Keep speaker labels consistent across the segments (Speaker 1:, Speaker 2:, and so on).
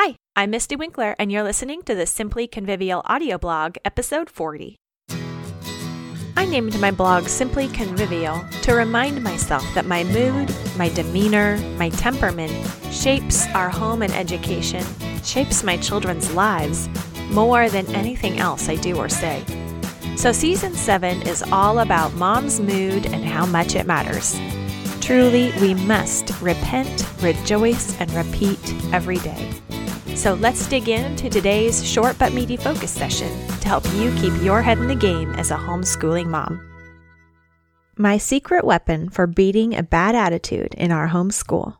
Speaker 1: Hi, I'm Mystie Winckler, and you're listening to the Simply Convivial audio blog, episode 40. I named my blog Simply Convivial to remind myself that my mood, my demeanor, my temperament shapes our home and education, shapes my children's lives more than anything else I do or say. So, season 7 is all about mom's mood and how much it matters. Truly, we must repent, rejoice, and repeat every day. So let's dig into today's short but meaty focus session to help you keep your head in the game as a homeschooling mom. My secret weapon for beating a bad attitude in our homeschool.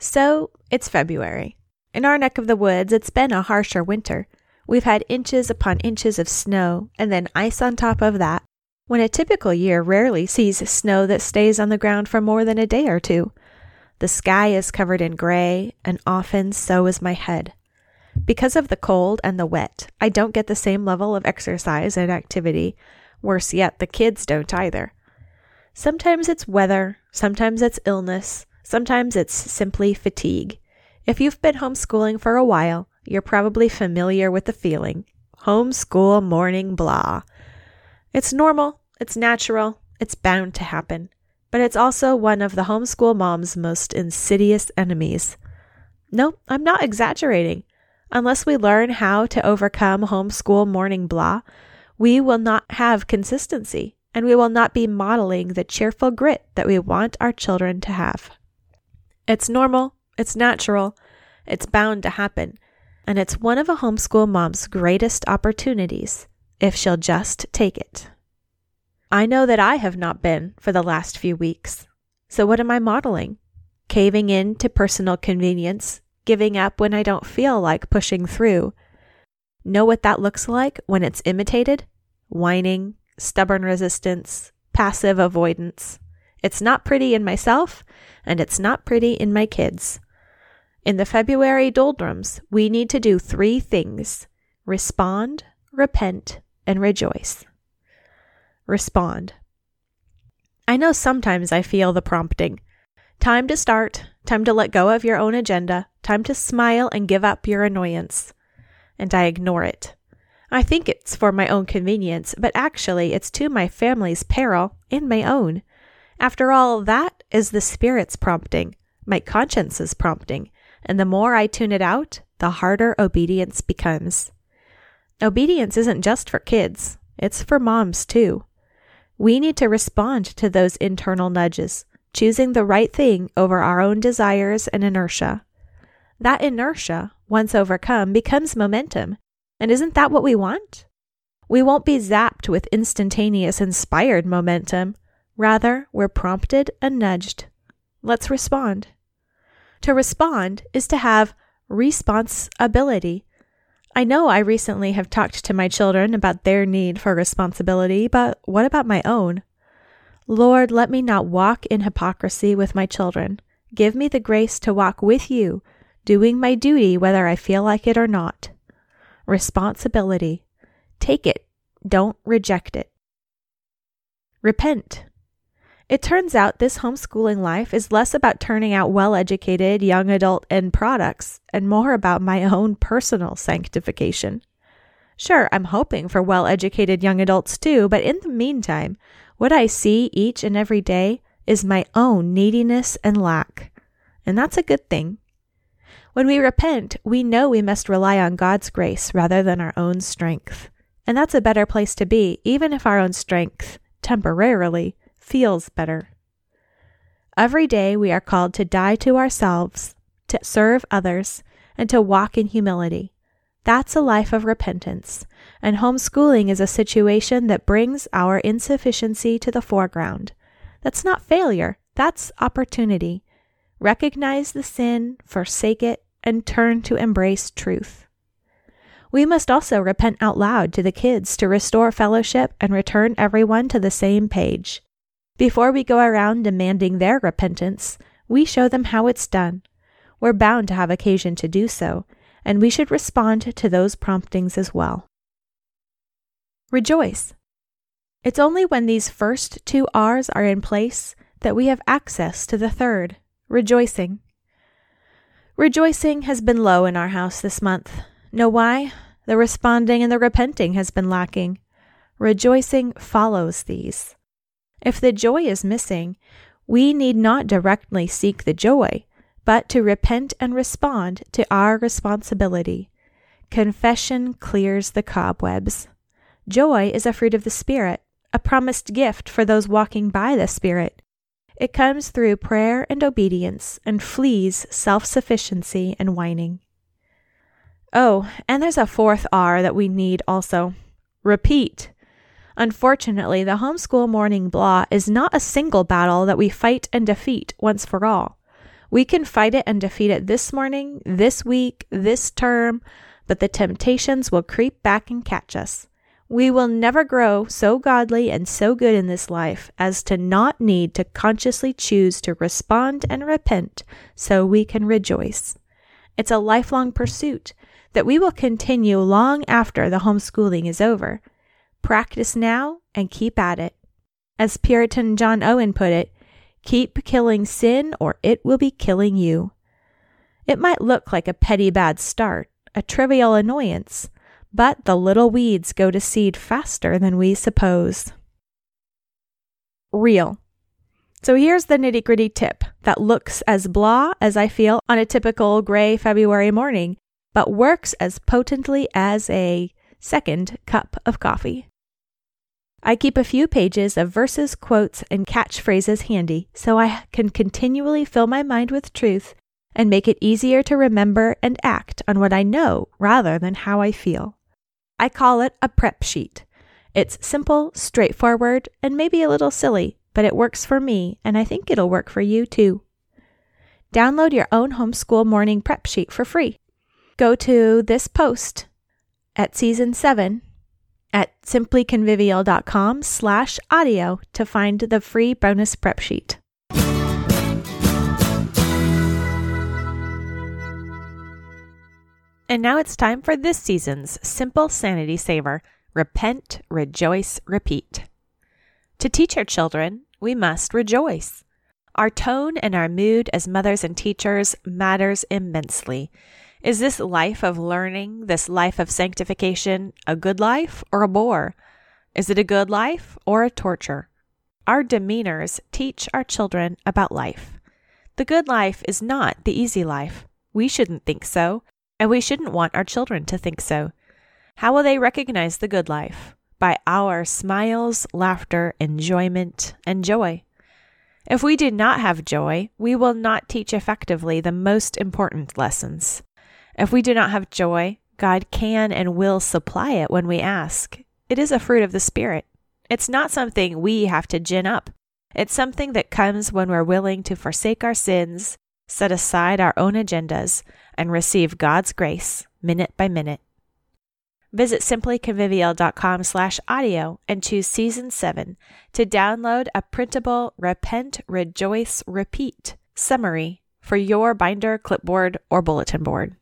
Speaker 1: So, it's February. In our neck of the woods, it's been a harsher winter. We've had inches upon inches of snow, and then ice on top of that, when a typical year rarely sees snow that stays on the ground for more than a day or two. The sky is covered in gray, and often so is my head. Because of the cold and the wet, I don't get the same level of exercise and activity. Worse yet, the kids don't either. Sometimes it's weather, sometimes it's illness, sometimes it's simply fatigue. If you've been homeschooling for a while, you're probably familiar with the feeling. Homeschool morning blah. It's normal, it's natural, it's bound to happen but it's also one of the homeschool mom's most insidious enemies. No, I'm not exaggerating. Unless we learn how to overcome homeschool morning blah, we will not have consistency and we will not be modeling the cheerful grit that we want our children to have. It's normal, it's natural, it's bound to happen, and it's one of a homeschool mom's greatest opportunities if she'll just take it. I know that I have not been for the last few weeks. So what am I modeling? Caving in to personal convenience, giving up when I don't feel like pushing through. Know what that looks like when it's imitated? Whining, stubborn resistance, passive avoidance. It's not pretty in myself, and it's not pretty in my kids. In the February doldrums, we need to do three things respond, repent, and rejoice respond. I know sometimes I feel the prompting. Time to start, time to let go of your own agenda, time to smile and give up your annoyance. And I ignore it. I think it's for my own convenience, but actually it's to my family's peril and my own. After all, that is the Spirit's prompting, my conscience's prompting, and the more I tune it out, the harder obedience becomes. Obedience isn't just for kids, it's for moms too. We need to respond to those internal nudges, choosing the right thing over our own desires and inertia. That inertia, once overcome, becomes momentum. And isn't that what we want? We won't be zapped with instantaneous inspired momentum. Rather, we're prompted and nudged. Let's respond. To respond is to have responsibility, I know I recently have talked to my children about their need for responsibility, but what about my own? Lord, let me not walk in hypocrisy with my children. Give me the grace to walk with you, doing my duty whether I feel like it or not. Responsibility. Take it. Don't reject it. Repent. It turns out this homeschooling life is less about turning out well educated young adult end products and more about my own personal sanctification. Sure, I'm hoping for well educated young adults too, but in the meantime, what I see each and every day is my own neediness and lack. And that's a good thing. When we repent, we know we must rely on God's grace rather than our own strength. And that's a better place to be, even if our own strength, temporarily, feels better. Every day we are called to die to ourselves, to serve others, and to walk in humility. That's a life of repentance, and homeschooling is a situation that brings our insufficiency to the foreground. That's not failure, that's opportunity. Recognize the sin, forsake it, and turn to embrace truth. We must also repent out loud to the kids to restore fellowship and return everyone to the same page. Before we go around demanding their repentance, we show them how it's done. We're bound to have occasion to do so, and we should respond to those promptings as well. Rejoice. It's only when these first two R's are in place that we have access to the third, rejoicing. Rejoicing has been low in our house this month. Know why? The responding and the repenting has been lacking. Rejoicing follows these. If the joy is missing, we need not directly seek the joy, but to repent and respond to our responsibility. Confession clears the cobwebs. Joy is a fruit of the Spirit, a promised gift for those walking by the Spirit. It comes through prayer and obedience and flees self sufficiency and whining. Oh, and there's a fourth R that we need also repeat. Unfortunately, the homeschool morning blah is not a single battle that we fight and defeat once for all. We can fight it and defeat it this morning, this week, this term, but the temptations will creep back and catch us. We will never grow so godly and so good in this life as to not need to consciously choose to respond and repent so we can rejoice. It's a lifelong pursuit that we will continue long after the homeschooling is over. Practice now and keep at it. As Puritan John Owen put it, keep killing sin or it will be killing you. It might look like a petty bad start, a trivial annoyance, but the little weeds go to seed faster than we suppose. Real. So here's the nitty gritty tip that looks as blah as I feel on a typical gray February morning, but works as potently as a second cup of coffee. I keep a few pages of verses, quotes, and catchphrases handy so I can continually fill my mind with truth and make it easier to remember and act on what I know rather than how I feel. I call it a prep sheet. It's simple, straightforward, and maybe a little silly, but it works for me, and I think it'll work for you too. Download your own homeschool morning prep sheet for free. Go to this post at season 7 at simplyconvivial.com slash audio to find the free bonus prep sheet. And now it's time for this season's Simple Sanity Saver Repent, Rejoice, Repeat. To teach our children, we must rejoice. Our tone and our mood as mothers and teachers matters immensely. Is this life of learning, this life of sanctification, a good life or a bore? Is it a good life or a torture? Our demeanors teach our children about life. The good life is not the easy life. We shouldn't think so, and we shouldn't want our children to think so. How will they recognize the good life? By our smiles, laughter, enjoyment, and joy. If we do not have joy, we will not teach effectively the most important lessons. If we do not have joy, God can and will supply it when we ask. It is a fruit of the Spirit. It's not something we have to gin up. It's something that comes when we're willing to forsake our sins, set aside our own agendas, and receive God's grace minute by minute. Visit simplyconvivial.com slash audio and choose season 7 to download a printable Repent, Rejoice, Repeat summary for your binder, clipboard, or bulletin board.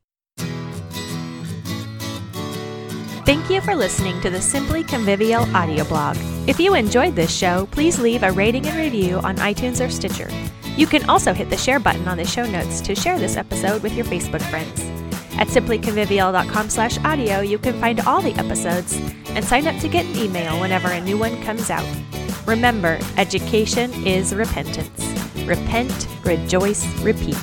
Speaker 1: Thank you for listening to the Simply Convivial audio blog. If you enjoyed this show, please leave a rating and review on iTunes or Stitcher. You can also hit the share button on the show notes to share this episode with your Facebook friends. At simplyconvivial.com slash audio, you can find all the episodes and sign up to get an email whenever a new one comes out. Remember, education is repentance. Repent, rejoice, repeat.